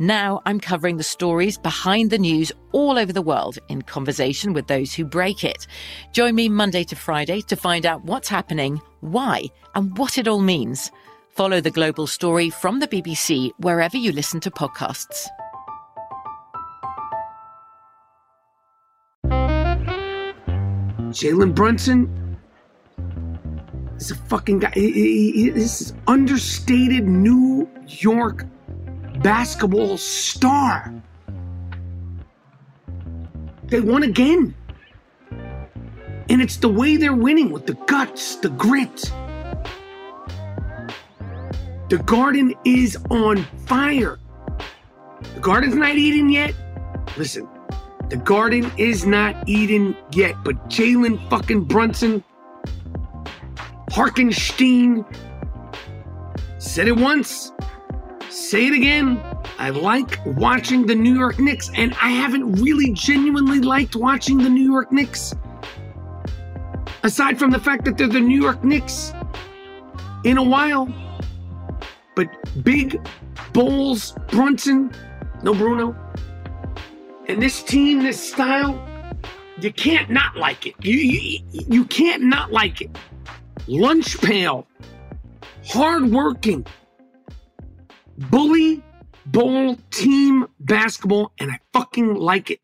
Now I'm covering the stories behind the news all over the world in conversation with those who break it. Join me Monday to Friday to find out what's happening, why, and what it all means. Follow the global story from the BBC wherever you listen to podcasts. Jalen Brunson is a fucking guy. This is understated New York basketball star. They won again. And it's the way they're winning with the guts, the grit. The garden is on fire. The garden's not eaten yet. Listen, the garden is not eaten yet, but Jalen fucking Brunson, Harkenstein, said it once, say it again. I like watching the New York Knicks, and I haven't really genuinely liked watching the New York Knicks. Aside from the fact that they're the New York Knicks in a while. But big Bulls, Brunson, no Bruno. And this team, this style, you can't not like it. You, you, you can't not like it. Lunch pail, hardworking, bully ball team basketball, and I fucking like it.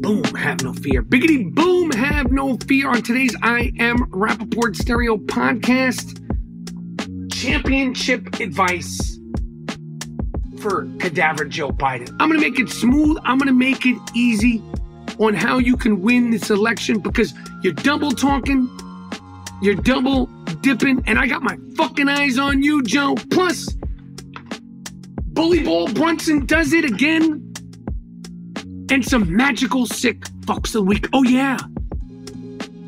Boom, have no fear. Biggity boom, no fear. On today's I Am Rapaport Stereo podcast, championship advice for cadaver Joe Biden. I'm going to make it smooth. I'm going to make it easy on how you can win this election because you're double talking, you're double dipping, and I got my fucking eyes on you, Joe. Plus, Bully Ball Brunson does it again and some magical sick fucks the week. Oh, yeah.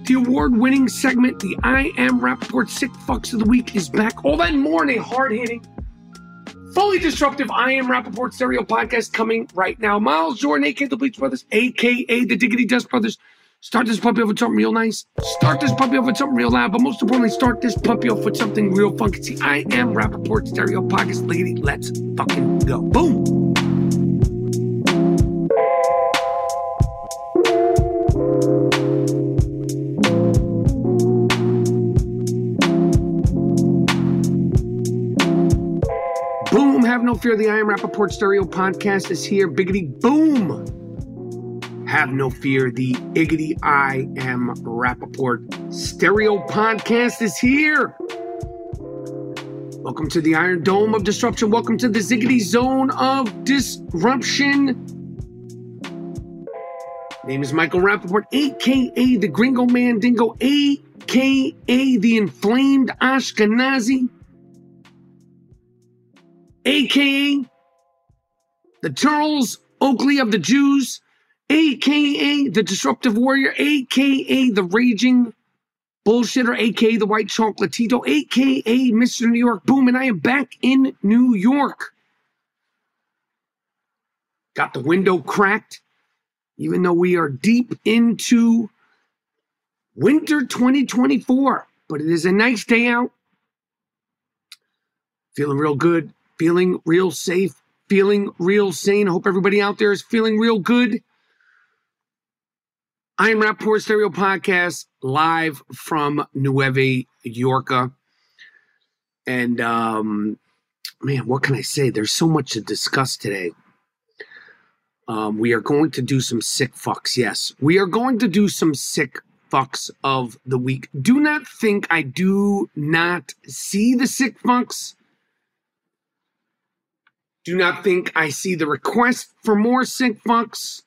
The award winning segment, the I Am Rapaport Sick Fucks of the Week, is back. All that more in a hard hitting, fully disruptive I Am Rapaport stereo podcast coming right now. Miles Jordan, aka the Bleach Brothers, aka the Diggity Dust Brothers. Start this puppy off with something real nice. Start this puppy off with something real loud. But most importantly, start this puppy off with something real funky. See, I Am Rapaport stereo podcast. Lady, let's fucking go. Boom. Have no fear. The I Am Rapaport Stereo podcast is here. Biggity boom. Have no fear. The Iggity I Am Rapaport Stereo podcast is here. Welcome to the Iron Dome of Disruption. Welcome to the Ziggity Zone of Disruption. Name is Michael Rapaport, aka the Gringo Mandingo, aka the Inflamed Ashkenazi, aka the Charles Oakley of the Jews, aka the Disruptive Warrior, aka the Raging Bullshitter, aka the White Chocolatito, aka Mr. New York Boom, and I am back in New York. Got the window cracked, even though we are deep into winter 2024, but it is a nice day out. Feeling real good, feeling real safe, feeling real sane. I hope everybody out there is feeling real good. I am Rapaport Stereo Podcast live from Nueva Yorka. And um, man, what can I say? There's so much to discuss today. Um, we are going to do some sick fucks. Yes, we are going to do some sick fucks of the week. Do not think I do not see the sick fucks. Do not think I see the request for more sick fucks.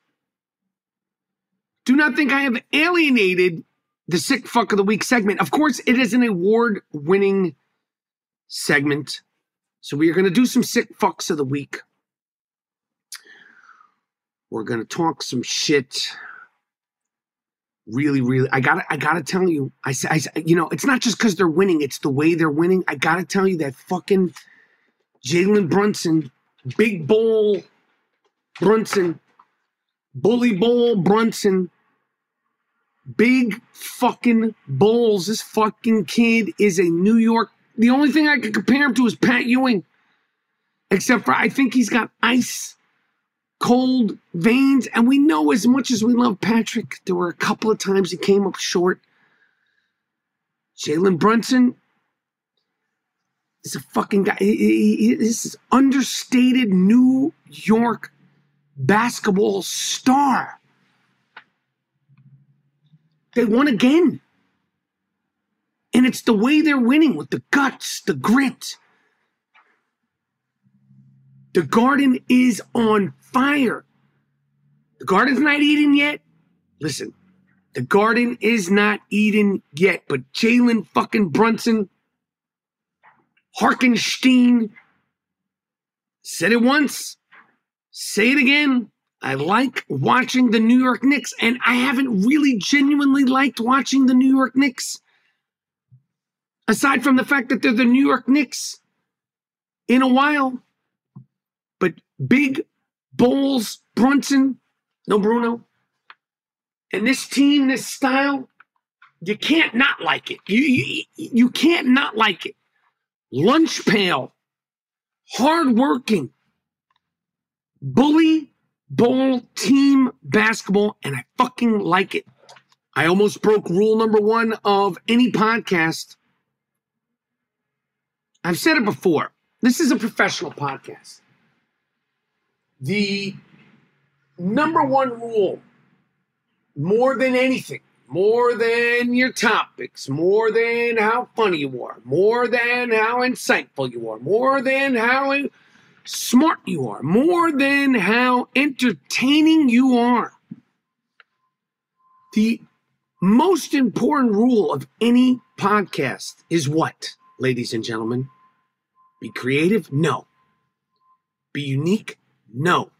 Do not think I have alienated the sick fuck of the week segment. Of course, it is an award winning segment. So we are going to do some sick fucks of the week. We're going to talk some shit. Really, really, I gotta, I gotta tell you, I, I you know, it's not just because they're winning; it's the way they're winning. I gotta tell you that fucking Jalen Brunson, Big Bull Brunson, Bully Ball Brunson, big fucking bowls. This fucking kid is a New York. The only thing I can compare him to is Pat Ewing, except for I think he's got ice cold veins. And we know as much as we love Patrick, there were a couple of times he came up short. Jalen Brunson is a fucking guy. He, he, he, this is understated New York basketball star. They won again. And it's the way they're winning with the guts, the grit. The garden is on fire. The garden's not eaten yet. Listen, the garden is not eaten yet, but Jalen fucking Brunson, Harkenstein said it once, say it again. I like watching the New York Knicks, and I haven't really genuinely liked watching the New York Knicks. Aside from the fact that they're the New York Knicks in a while. But big Bowles, Brunson, no Bruno. And this team, this style, you can't not like it. You, you, you can't not like it. Lunch pail, hardworking, bully ball team basketball, and I fucking like it. I almost broke rule number one of any podcast. I've said it before. This is a professional podcast. The number one rule, more than anything, more than your topics, more than how funny you are, more than how insightful you are, more than how smart you are, more than how entertaining you are. The most important rule of any podcast is what, ladies and gentlemen? Be creative? No. Be unique? No.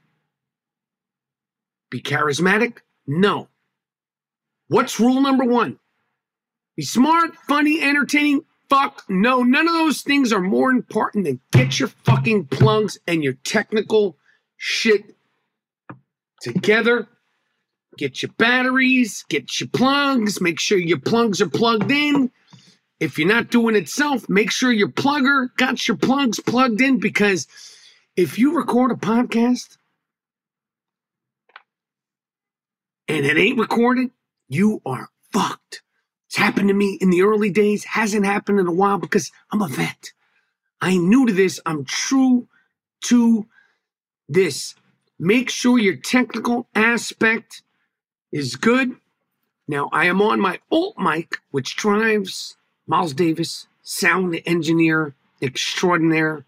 Be charismatic? No. What's rule number one? Be smart, funny, entertaining, fuck no. None of those things are more important than get your fucking plugs and your technical shit together. Get your batteries, get your plugs, make sure your plugs are plugged in. If you're not doing it self, make sure your plugger got your plugs plugged in because if you record a podcast and it ain't recorded, you are fucked. It's happened to me in the early days, hasn't happened in a while because I'm a vet. I ain't new to this. I'm true to this. Make sure your technical aspect is good. Now, I am on my alt mic, which drives Miles Davis, sound engineer extraordinaire.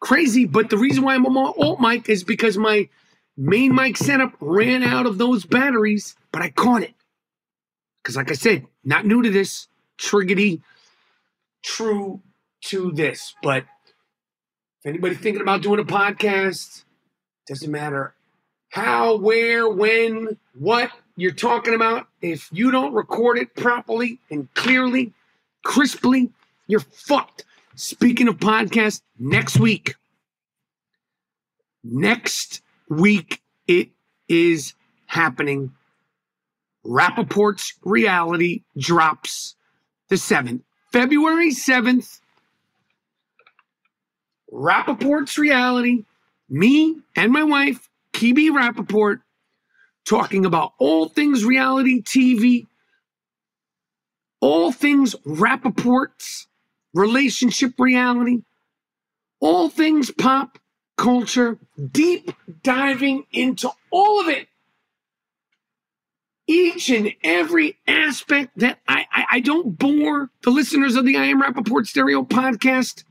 Crazy, but the reason why I'm on my alt mic is because my main mic setup ran out of those batteries, but I caught it. Because, like I said, not new to this, triggity, true to this. But if anybody thinking about doing a podcast, doesn't matter how, where, when, what you're talking about. If you don't record it properly and clearly, crisply, you're fucked. Speaking of podcasts, next week, next week it is happening. Rapaport's reality drops the 7th. February 7th, Rapaport's reality, me and my wife, Kebe Rapaport, talking about all things reality TV, all things Rapaport's relationship reality, all things pop culture, deep diving into all of it. Each and every aspect that I, I, I don't bore the listeners of the I Am Rapaport Stereo podcast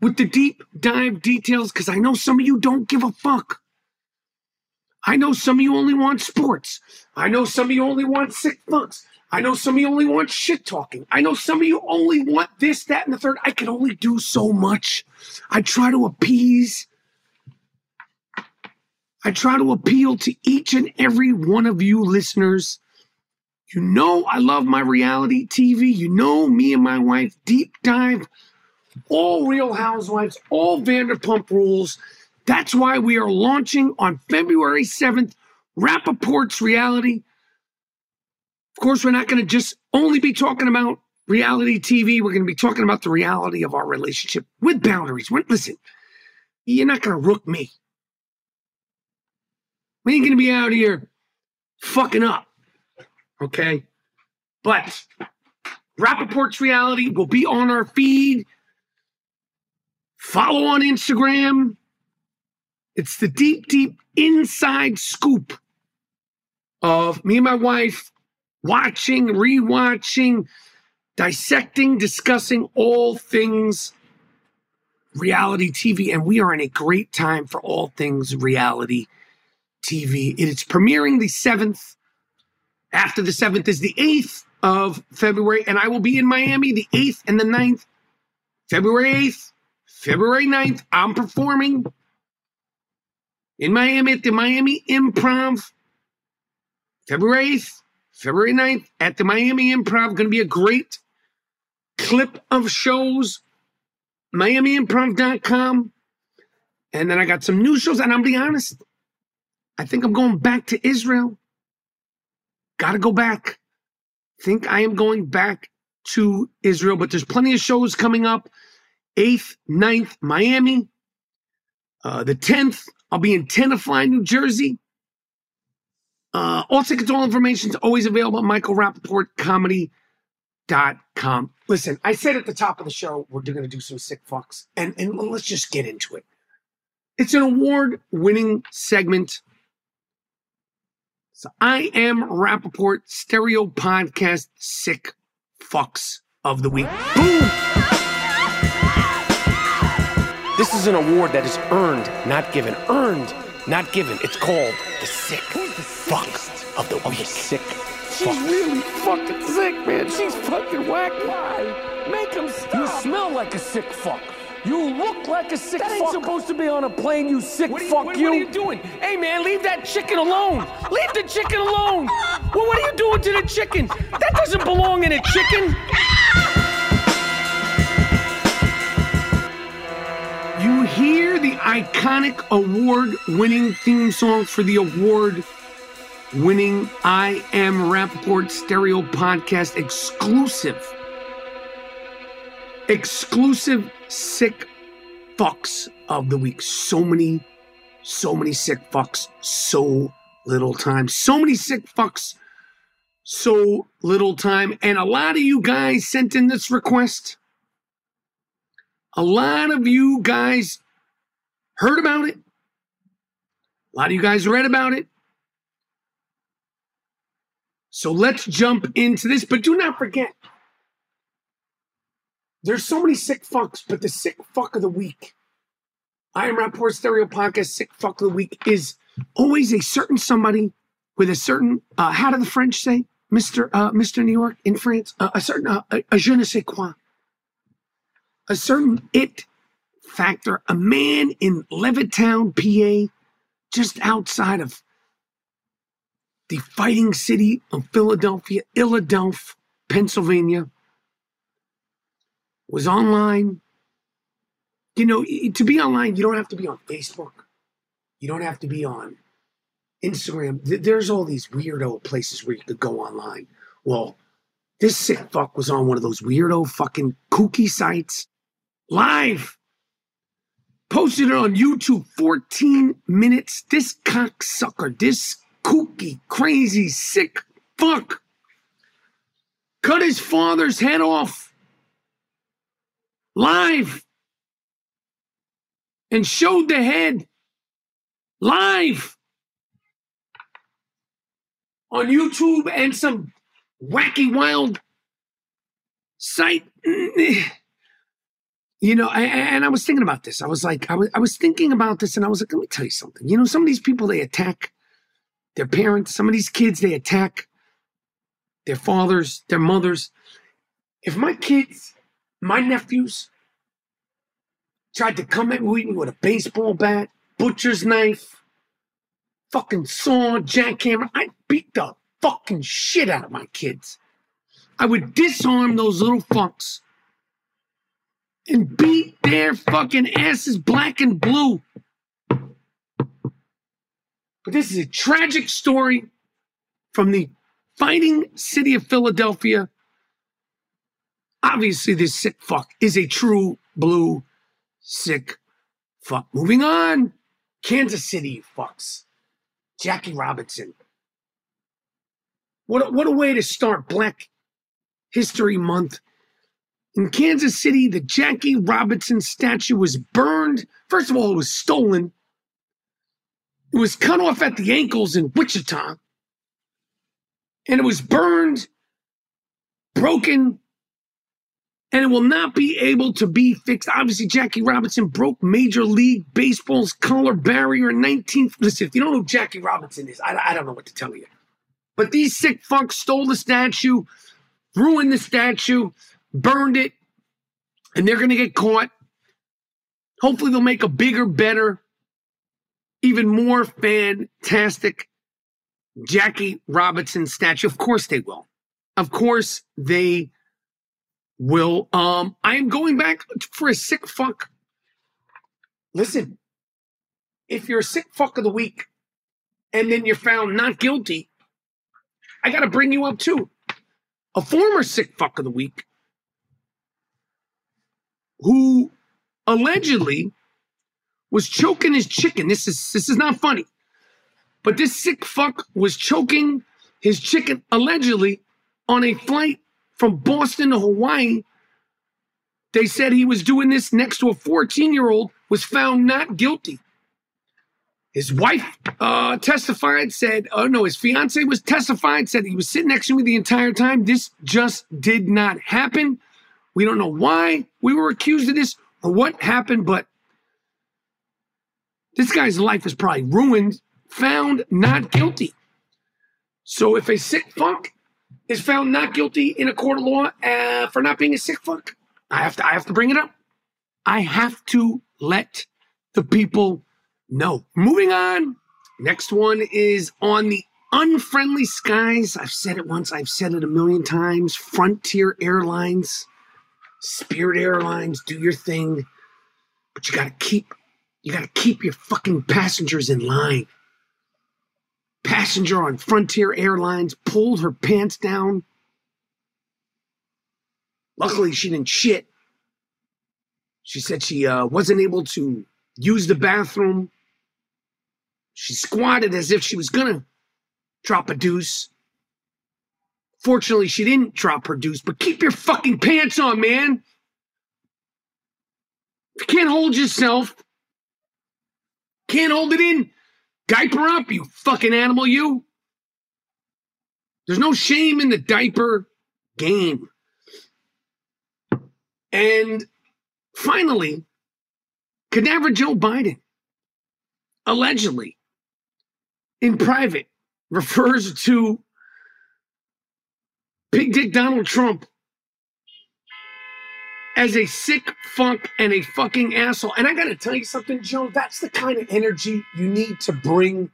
with the deep dive details because I know some of you don't give a fuck. I know some of you only want sports. I know some of you only want sick fucks. I know some of you only want shit talking. I know some of you only want this, that, and the third. I can only do so much. I try to appease. I try to appeal to each and every one of you listeners. You know, I love my reality TV. You know, me and my wife deep dive all Real Housewives, all Vanderpump Rules. That's why we are launching on February 7th, Rapaport's Reality. Of course, we're not going to just only be talking about reality TV. We're going to be talking about the reality of our relationship with boundaries. We're, listen, you're not going to rook me. We ain't to be out here fucking up. Okay? But Rapaport's Reality will be on our feed. Follow on Instagram. It's the deep, deep inside scoop of me and my wife watching, rewatching, dissecting, discussing all things reality TV. And we are in a great time for all things reality TV. It's premiering the 7th. After the 7th is the 8th of February. And I will be in Miami the 8th and the 9th. February 8th, February 9th, I'm performing in Miami at the Miami Improv. February 8th, February 9th at the Miami Improv. Going to be a great clip of shows. MiamiImprov.com. And then I got some new shows. And I'll be honest, I think I'm going back to Israel. Got to go back. Think I am going back to Israel, but there's plenty of shows coming up. 8th, 9th, Miami. Uh, the 10th, I'll be in Tenafly, New Jersey. Uh, all tickets, all information is always available at michaelrapaportcomedy.com. Listen, I said at the top of the show, we're going to do some sick fucks, and, and let's just get into it. It's an award winning segment. So I am Rapaport Stereo Podcast Sick Fucks of the Week. Boom! This is an award that is earned, not given. Earned, not given. It's called the Sick Fuck of the Week. Sick She's really fucking sick, man. She's fucking whack. Why? Make him stop. You smell like a sick fuck. You look like a sick That ain't fuck. supposed to be on a plane, you sick What you, fuck what, you. what are you doing? Hey, man, leave that chicken alone. Leave the chicken alone. Well, what are you doing to the chicken? That doesn't belong in a chicken. You hear the iconic award winning theme song for the award winning I Am Rapaport Stereo Podcast exclusive. Exclusive sick fucks of the week. So many, so many sick fucks, so little time. So many sick fucks, so little time. And a lot of you guys sent in this request. A lot of you guys heard about it. A lot of you guys read about it. So let's jump into this. But do not forget there's so many sick fucks, but the sick fuck of the week, I am Rapaport Stereo Podcast, sick fuck of the week is always a certain somebody with a certain, uh, how do the French say? Mr. Uh, Mr. New York in France, uh, a certain, uh, a, a je ne sais quoi. A certain it factor, a man in Levittown, PA, just outside of the fighting city of Philadelphia, Philadelphia, Pennsylvania, was online. You know, to be online, you don't have to be on Facebook. You don't have to be on Instagram. There's all these weirdo places where you could go online. Well, this sick fuck was on one of those weirdo fucking kooky sites live. Posted it on YouTube 14 minutes. This cocksucker, this kooky, crazy, sick fuck cut his father's head off live and showed the head live on YouTube and some wacky, wild site. You know, I, and I was thinking about this. I was like, I was, I was thinking about this, and I was like, let me tell you something. You know, some of these people they attack their parents. Some of these kids they attack their fathers, their mothers. If my kids, my nephews, tried to come at me with a baseball bat, butcher's knife, fucking saw, jackhammer, I'd beat the fucking shit out of my kids. I would disarm those little fucks and beat their fucking asses black and blue. But this is a tragic story from the fighting city of Philadelphia. Obviously, this sick fuck is a true blue sick fuck. Moving on. Kansas City fucks. Jackie Robinson. What a, what a way to start Black History Month. In Kansas City, the Jackie Robinson statue was burned. First of all, it was stolen. It was cut off at the ankles in Wichita. And it was burned, broken, and it will not be able to be fixed. Obviously, Jackie Robinson broke Major League Baseball's color barrier in 19. Listen, if you don't know who Jackie Robinson is, I, I don't know what to tell you. But these sick fucks stole the statue, ruined the statue, burned it, and they're going to get caught. Hopefully, they'll make a bigger, better, even more fantastic Jackie Robinson statue. Of course, they will. Of course, they will um I am going back for a sick fuck. Listen, if you're a sick fuck of the week and then you're found not guilty, I got to bring you up too. A former sick fuck of the week who allegedly was choking his chicken. This is this is not funny. But this sick fuck was choking his chicken allegedly on a flight from Boston to Hawaii. They said he was doing this next to a 14 year old, was found not guilty. His wife uh, testified, said, oh no, his fiance was testified, said he was sitting next to me the entire time. This just did not happen. We don't know why we were accused of this or what happened, but this guy's life is probably ruined, found not guilty. So if a sick fuck is found not guilty in a court of law uh, for not being a sick fuck, I have to I have to bring it up. I have to let the people know. Moving on. Next one is on the unfriendly skies. I've said it once, I've said it a million times. Frontier Airlines, Spirit Airlines, do your thing. But you gotta keep you gotta keep your fucking passengers in line passenger on Frontier Airlines pulled her pants down. Luckily, she didn't shit. She said she uh, wasn't able to use the bathroom. She squatted as if she was gonna drop a deuce. Fortunately, she didn't drop her deuce, but keep your fucking pants on, man. If you can't hold yourself, can't hold it in, Diaper up, you fucking animal, you. There's no shame in the diaper game. And finally, Cadaver Joe Biden allegedly in private refers to Big Dick Donald Trump as a sick fuck and a fucking asshole. And I got to tell you something, Joe, that's the kind of energy you need to bring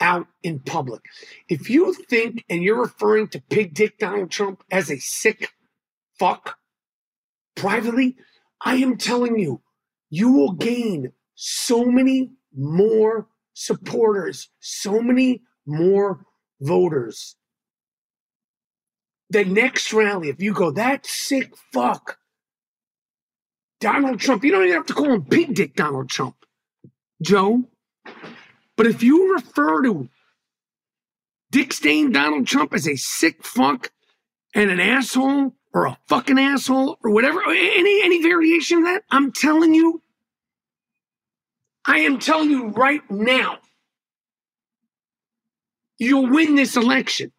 out in public. If you think and you're referring to Big Dick Donald Trump as a sick fuck privately, I am telling you, you will gain so many more supporters, so many more voters. The next rally, if you go, that sick fuck, Donald Trump, you don't even have to call him Big Dick Donald Trump, Joe. But if you refer to Dick Stain Donald Trump as a sick fuck and an asshole or a fucking asshole or whatever, any any variation of that, I'm telling you, I am telling you right now, you'll win this election.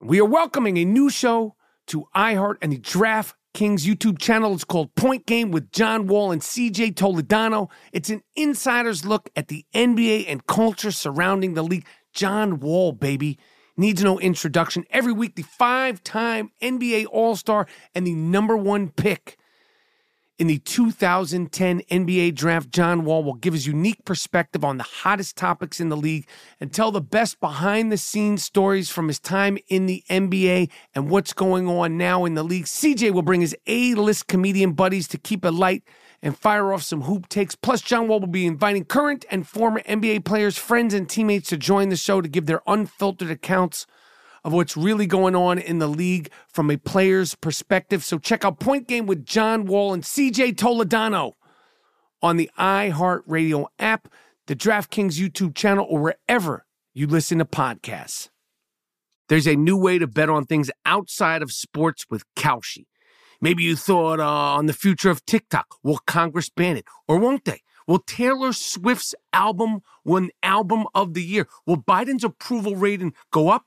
We are welcoming a new show to iHeart and the Draft Kings YouTube channel. It's called Point Game with John Wall and CJ Toledano. It's an insider's look at the NBA and culture surrounding the league. John Wall, baby. Needs no introduction. Every week, the five time NBA All Star and the number one pick in the 2010 NBA draft, John Wall will give his unique perspective on the hottest topics in the league and tell the best behind the scenes stories from his time in the NBA and what's going on now in the league. CJ will bring his A list comedian buddies to keep it light and fire off some hoop takes. Plus, John Wall will be inviting current and former NBA players, friends, and teammates to join the show to give their unfiltered accounts of what's really going on in the league from a player's perspective. So check out Point Game with John Wall and CJ Toledano on the iHeartRadio app, the DraftKings YouTube channel, or wherever you listen to podcasts. There's a new way to bet on things outside of sports with Kalshi. Maybe you thought uh, on the future of TikTok. Will Congress ban it? Or won't they? Will Taylor Swift's album win album of the year? Will Biden's approval rating go up?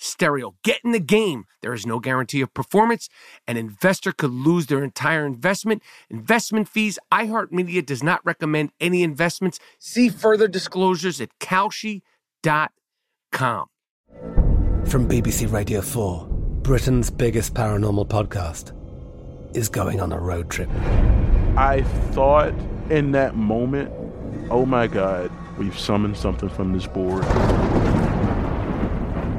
stereo. Get in the game. There is no guarantee of performance. An investor could lose their entire investment. Investment fees. iHeartMedia does not recommend any investments. See further disclosures at Kalshi.com. From BBC Radio 4, Britain's biggest paranormal podcast is going on a road trip. I thought in that moment, oh my God, we've summoned something from this board.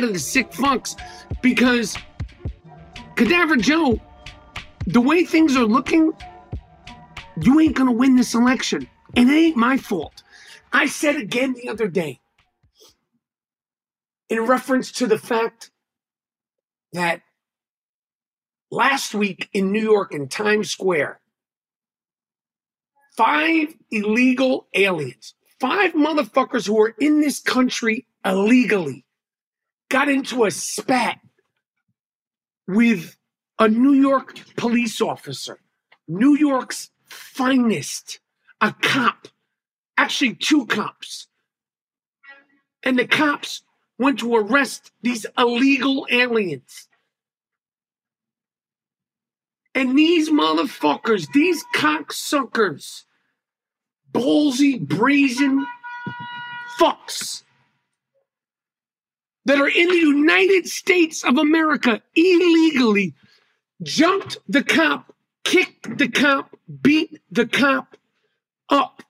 Out of the sick funks because Cadaver Joe, the way things are looking, you ain't to win this election. And it ain't my fault. I said again the other day, in reference to the fact that last week in New York in Times Square, five illegal aliens, five motherfuckers who are in this country illegally got into a spat with a New York police officer, New York's finest, a cop, actually two cops. And the cops went to arrest these illegal aliens. And these motherfuckers, these cocksuckers, ballsy, brazen fucks that are in the United States of America illegally jumped the cop, kicked the cop, beat the cop up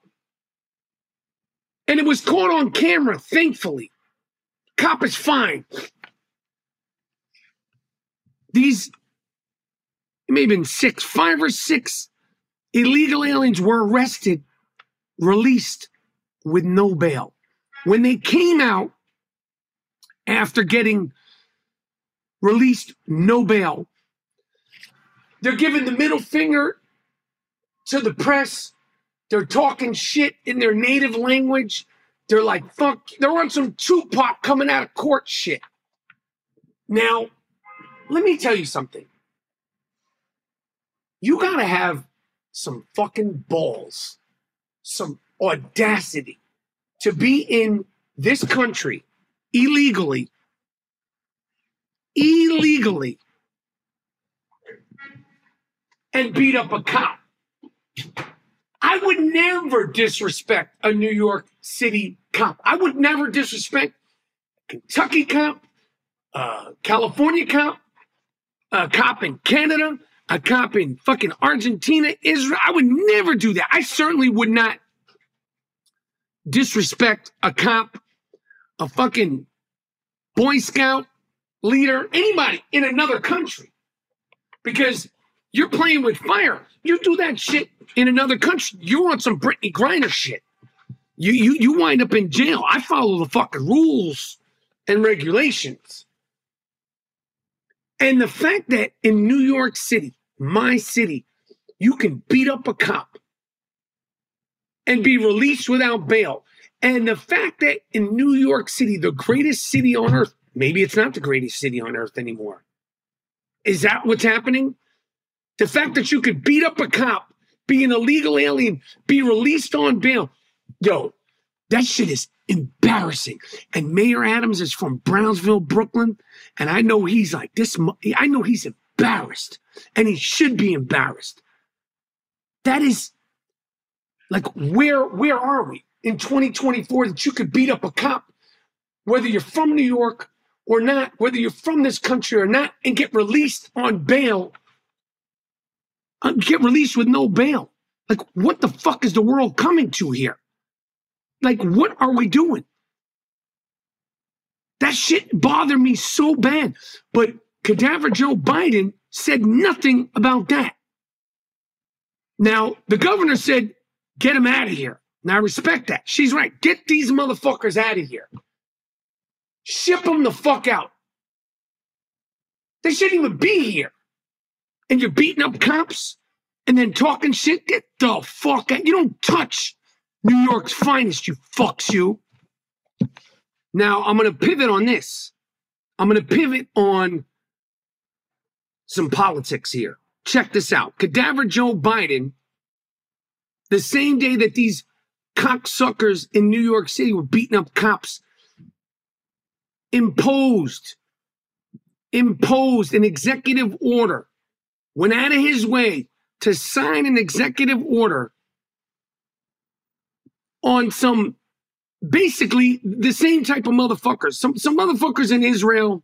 And it was caught on camera, thankfully. Cop is fine. These, it may have been six, five or six illegal aliens were arrested, released with no bail. When they came out after getting released, no bail, they're giving the middle finger to the press. They're talking shit in their native language. They're like, fuck, they're on some Tupac coming out of court shit. Now, let me tell you something. You gotta have some fucking balls, some audacity to be in this country illegally, illegally, and beat up a cop. I would never disrespect a New York City cop. I would never disrespect Kentucky cop, California cop, a cop in Canada, a cop in fucking Argentina, Israel. I would never do that. I certainly would not disrespect a cop, a fucking Boy Scout leader, anybody in another country. Because you're playing with fire. You do that shit in another country. You're on some Brittney Griner shit. You you you wind up in jail. I follow the fucking rules and regulations. And the fact that in New York City, my city, you can beat up a cop and be released without bail. And the fact that in New York City, the greatest city on earth, maybe it's not the greatest city on earth anymore. Is that what's happening? The fact that you could beat up a cop, be an illegal alien, be released on bail. Yo, that shit is embarrassing. And Mayor Adams is from Brownsville, Brooklyn. And I know he's like this. I know he's embarrassed and he should be embarrassed. That is like, where, where are we in 2024 that you could beat up a cop, whether you're from New York or not, whether you're from this country or not, and get released on bail uh, get released with no bail. Like, what the fuck is the world coming to here? Like, what are we doing? That shit bothered me so bad. But Cadaver Joe Biden said nothing about that. Now, the governor said, get him out of here. Now, I respect that. She's right. Get these motherfuckers out of here. Ship them the fuck out. They shouldn't even be here and you're beating up cops and then talking shit, get the fuck out. You don't touch New York's finest, you fucks you. Now, I'm going to pivot on this. I'm going to pivot on some politics here. Check this out. Cadaver Joe Biden, the same day that these cocksuckers in New York City were beating up cops, imposed, imposed an executive order went out of his way to sign an executive order on some basically the same type of motherfuckers. Some some motherfuckers in Israel,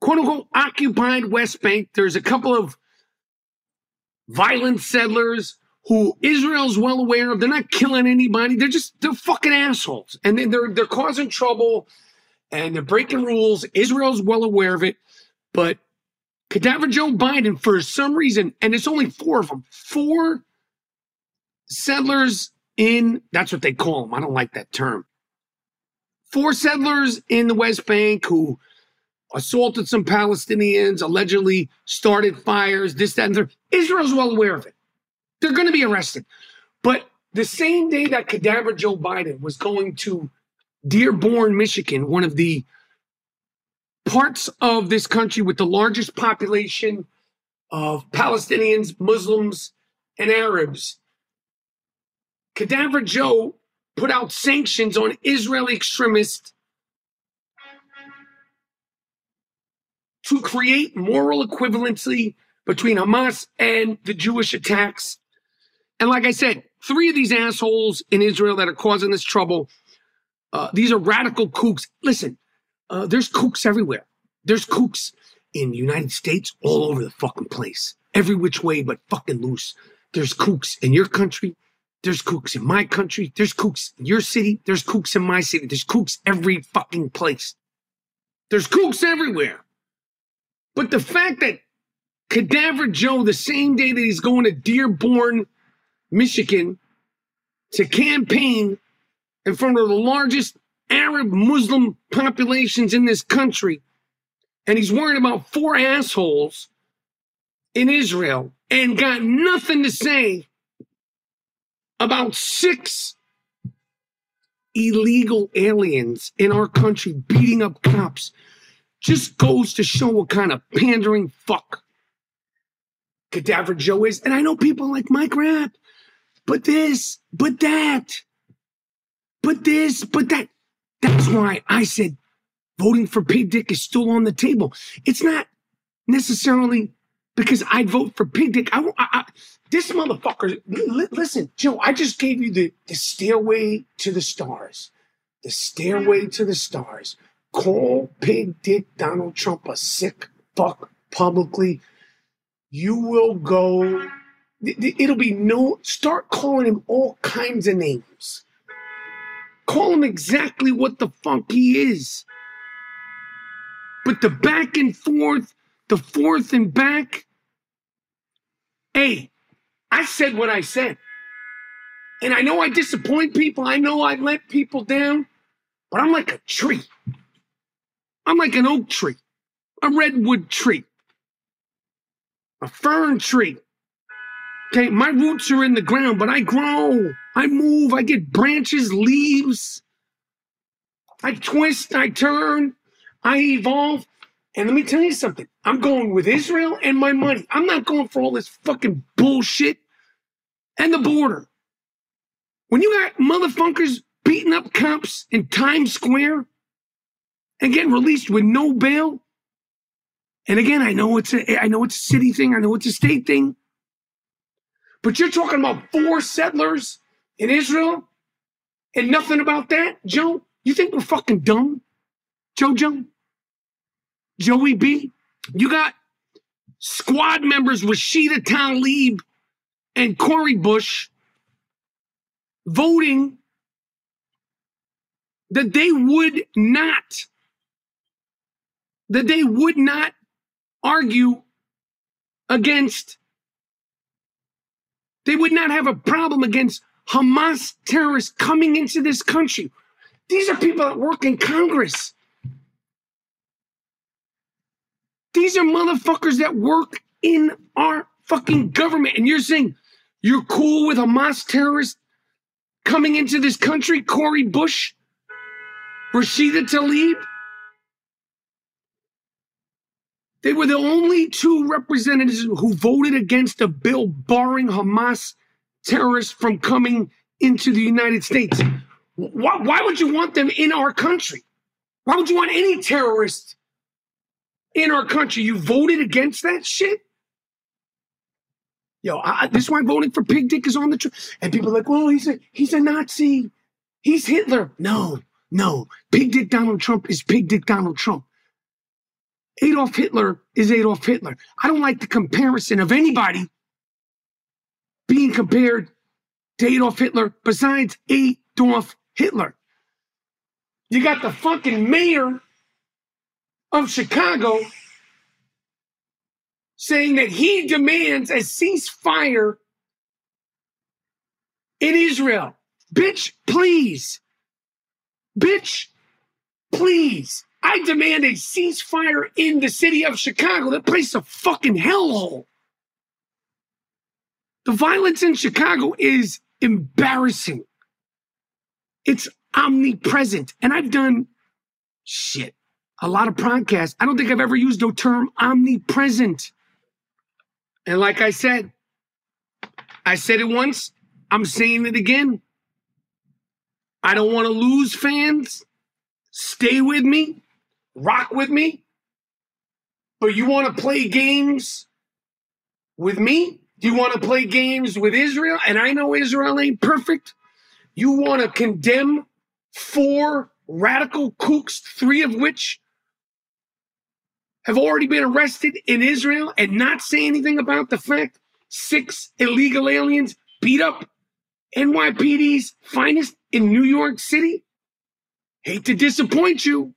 quote unquote, occupied West Bank. There's a couple of violent settlers who Israel's well aware of. They're not killing anybody. They're just they're fucking assholes, and they're they're causing trouble, and they're breaking rules. Israel's well aware of it, but Cadaver Joe Biden, for some reason, and it's only four of them, four settlers in, that's what they call them. I don't like that term. Four settlers in the West Bank who assaulted some Palestinians, allegedly started fires, this, that, and the Israel's well aware of it. They're going to be arrested. But the same day that Cadaver Joe Biden was going to Dearborn, Michigan, one of the parts of this country with the largest population of Palestinians, Muslims, and Arabs. Cadaver Joe put out sanctions on Israeli extremists to create moral equivalency between Hamas and the Jewish attacks. And like I said, three of these assholes in Israel that are causing this trouble, uh, these are radical kooks. Listen, uh, there's kooks everywhere. There's kooks in the United States all over the fucking place, every which way but fucking loose. There's kooks in your country, There's kooks in my country. There's kooks in your city. There's kooks in my city. There's kooks every fucking place. There's kooks everywhere. But the fact that Cadaver Joe, the same day that he's going to Dearborn, Michigan, to campaign in front of the largest Arab Muslim populations in this country, and he's worried about four assholes in Israel and got nothing to say about six illegal aliens in our country beating up cops. Just goes to show what kind of pandering fuck Cadaver Joe is. And I know people like Mike Rapp, but this, but that, but this, but that. That's why I said voting for Pig Dick is still on the table. It's not necessarily because I'd vote for Pig Dick. I, I, I this motherfucker. Li- listen, Joe, I just gave you the, the stairway to the stars. The stairway to the stars. Call Pig Dick Donald Trump a sick fuck publicly. You will go. It'll be no. Start calling him all kinds of names. Call him exactly what the fuck he is. But the back and forth, the forth and back. Hey, I said what I said. And I know I disappoint people. I know I let people down. But I'm like a tree. I'm like an oak tree, a redwood tree, a fern tree. Okay, my roots are in the ground, but I grow. I move. I get branches, leaves. I twist, I turn, I evolve. And let me tell you something. I'm going with Israel and my money. I'm not going for all this fucking bullshit and the border. When you got motherfuckers beating up cops in Times Square and getting released with no bail, and again, I know it's a I know it's a city thing, I know it's a state thing. But you're talking about four settlers in Israel and nothing about that, Joe? You think we're fucking dumb? Jojo? Joey B? You got squad members Rashida Tlaib and Cori Bush voting that they would not that they would not argue against they would not have a problem against Hamas terrorists coming into this country. These are people that work in Congress. These are motherfuckers that work in our fucking government. And you're saying you're cool with Hamas terrorists coming into this country? Cori Bush? Rashida Tlaib? They were the only two representatives who voted against a bill barring Hamas terrorists from coming into the United States. Why, why would you want them in our country? Why would you want any terrorist in our country? You voted against that shit? Yo, I, this is why voting for Pig Dick is on the train. And people are like, well, he's a he's a Nazi. He's Hitler. No, no. Pig Dick Donald Trump is Pig Dick Donald Trump. Adolf Hitler is Adolf Hitler. I don't like the comparison of anybody being compared to Adolf Hitler besides Adolf Hitler. You got the fucking mayor of Chicago saying that he demands a ceasefire in Israel. Bitch, please. Bitch, please. I demand a ceasefire in the city of Chicago. That place is a fucking hellhole. The violence in Chicago is embarrassing. It's omnipresent. And I've done shit, a lot of podcasts. I don't think I've ever used the term omnipresent. And like I said, I said it once, I'm saying it again. I don't want to lose fans. Stay with me rock with me, but you want to play games with me? Do you want to play games with Israel? And I know Israel ain't perfect. You want to condemn four radical kooks, three of which have already been arrested in Israel and not say anything about the fact six illegal aliens beat up NYPD's finest in New York City. Hate to disappoint you.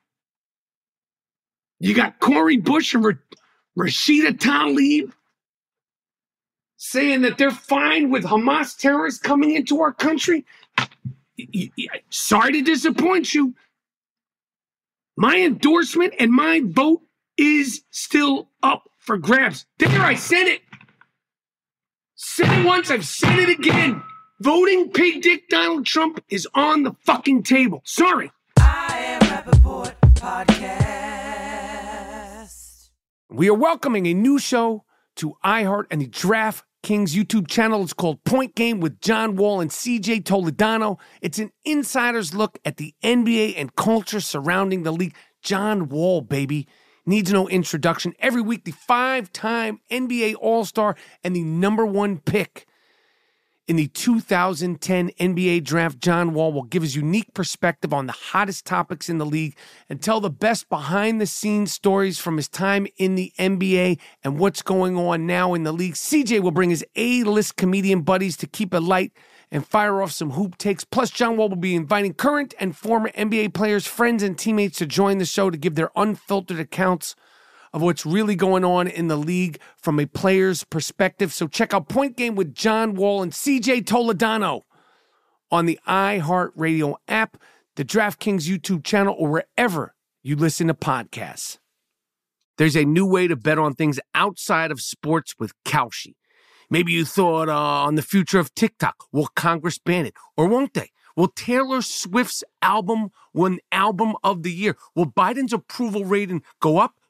You got Cori Bush and Ra- Rashida Tlaib saying that they're fine with Hamas terrorists coming into our country. Sorry to disappoint you. My endorsement and my vote is still up for grabs. There, I said it. Said it once, I've said it again. Voting pig dick Donald Trump is on the fucking table. Sorry. We are welcoming a new show to iHeart and the Draft Kings YouTube channel. It's called Point Game with John Wall and CJ Toledano. It's an insider's look at the NBA and culture surrounding the league. John Wall, baby, needs no introduction. Every week, the five time NBA All Star and the number one pick in the 2010 NBA draft, John Wall will give his unique perspective on the hottest topics in the league and tell the best behind the scenes stories from his time in the NBA and what's going on now in the league. CJ will bring his A list comedian buddies to keep it light and fire off some hoop takes. Plus, John Wall will be inviting current and former NBA players, friends, and teammates to join the show to give their unfiltered accounts of what's really going on in the league from a player's perspective. So check out Point Game with John Wall and CJ Toledano on the iHeartRadio app, the DraftKings YouTube channel, or wherever you listen to podcasts. There's a new way to bet on things outside of sports with Kalshi. Maybe you thought uh, on the future of TikTok. Will Congress ban it? Or won't they? Will Taylor Swift's album win album of the year? Will Biden's approval rating go up?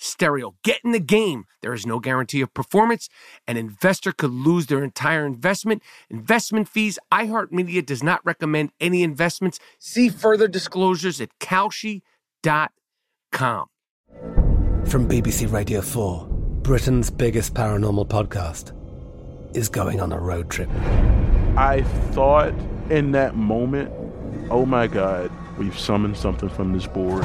stereo. Get in the game. There is no guarantee of performance. An investor could lose their entire investment. Investment fees. iHeartMedia does not recommend any investments. See further disclosures at Kalshi.com. From BBC Radio 4, Britain's biggest paranormal podcast is going on a road trip. I thought in that moment, oh my God, we've summoned something from this board.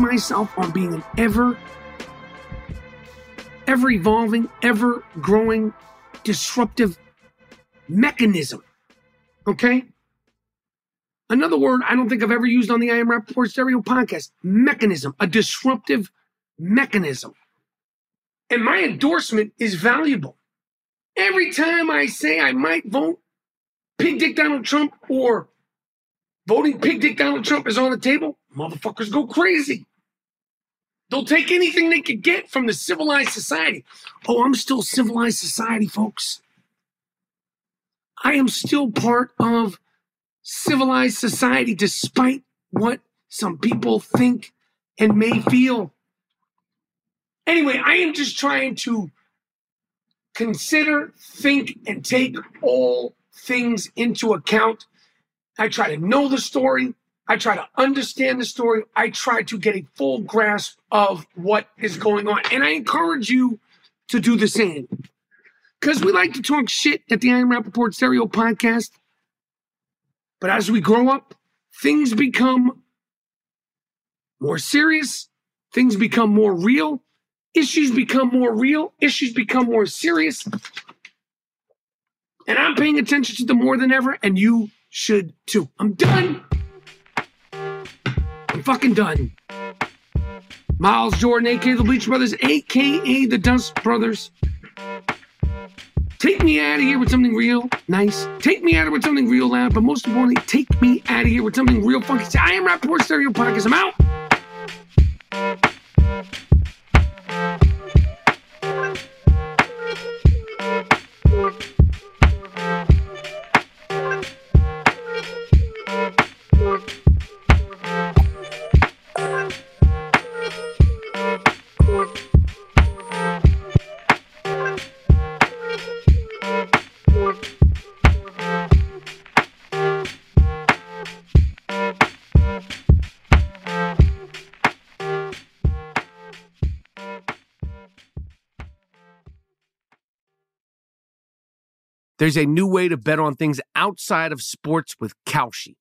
Myself on being an ever, ever evolving, ever growing, disruptive mechanism. Okay? Another word I don't think I've ever used on the I Am Rapaport Stereo podcast mechanism, a disruptive mechanism. And my endorsement is valuable. Every time I say I might vote Pig Dick Donald Trump or voting Pig Dick Donald Trump is on the table, motherfuckers go crazy. They'll take anything they could get from the civilized society. Oh, I'm still civilized society, folks. I am still part of civilized society despite what some people think and may feel. Anyway, I am just trying to consider, think, and take all things into account. I try to know the story. I try to understand the story. I try to get a full grasp of what is going on. And I encourage you to do the same. Because we like to talk shit at the I Am Rapaport Stereo podcast. But as we grow up, things become more serious, things become more real, issues become more real, issues become more serious. And I'm paying attention to them more than ever, and you should too. I'm done. I'm fucking done. Miles Jordan, aka the Bleach Brothers, aka the Dust Brothers. Take me out of here with something real nice. Take me out of here with something real loud, but most importantly, take me out of here with something real funky. I am Rapaport Stereo Podcast. I'm out. There's a new way to bet on things outside of sports with Kalshi.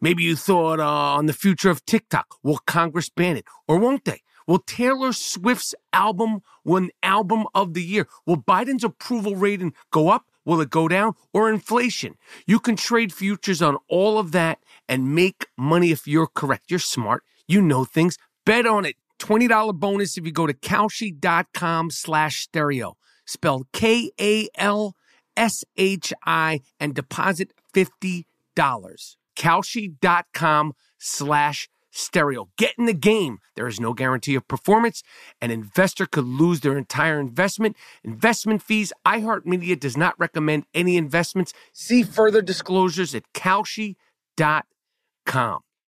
Maybe you thought uh, on the future of TikTok. Will Congress ban it? Or won't they? Will Taylor Swift's album win album of the year? Will Biden's approval rating go up? Will it go down? Or inflation? You can trade futures on all of that and make money if you're correct. You're smart. You know things. Bet on it. $20 bonus if you go to Kalshi.com slash stereo. Spelled K-A-L-S-H-I and deposit $50. Kalshi.com slash stereo. Get in the game. There is no guarantee of performance. An investor could lose their entire investment. Investment fees. iHeartMedia does not recommend any investments. See further disclosures at Kalshi.com.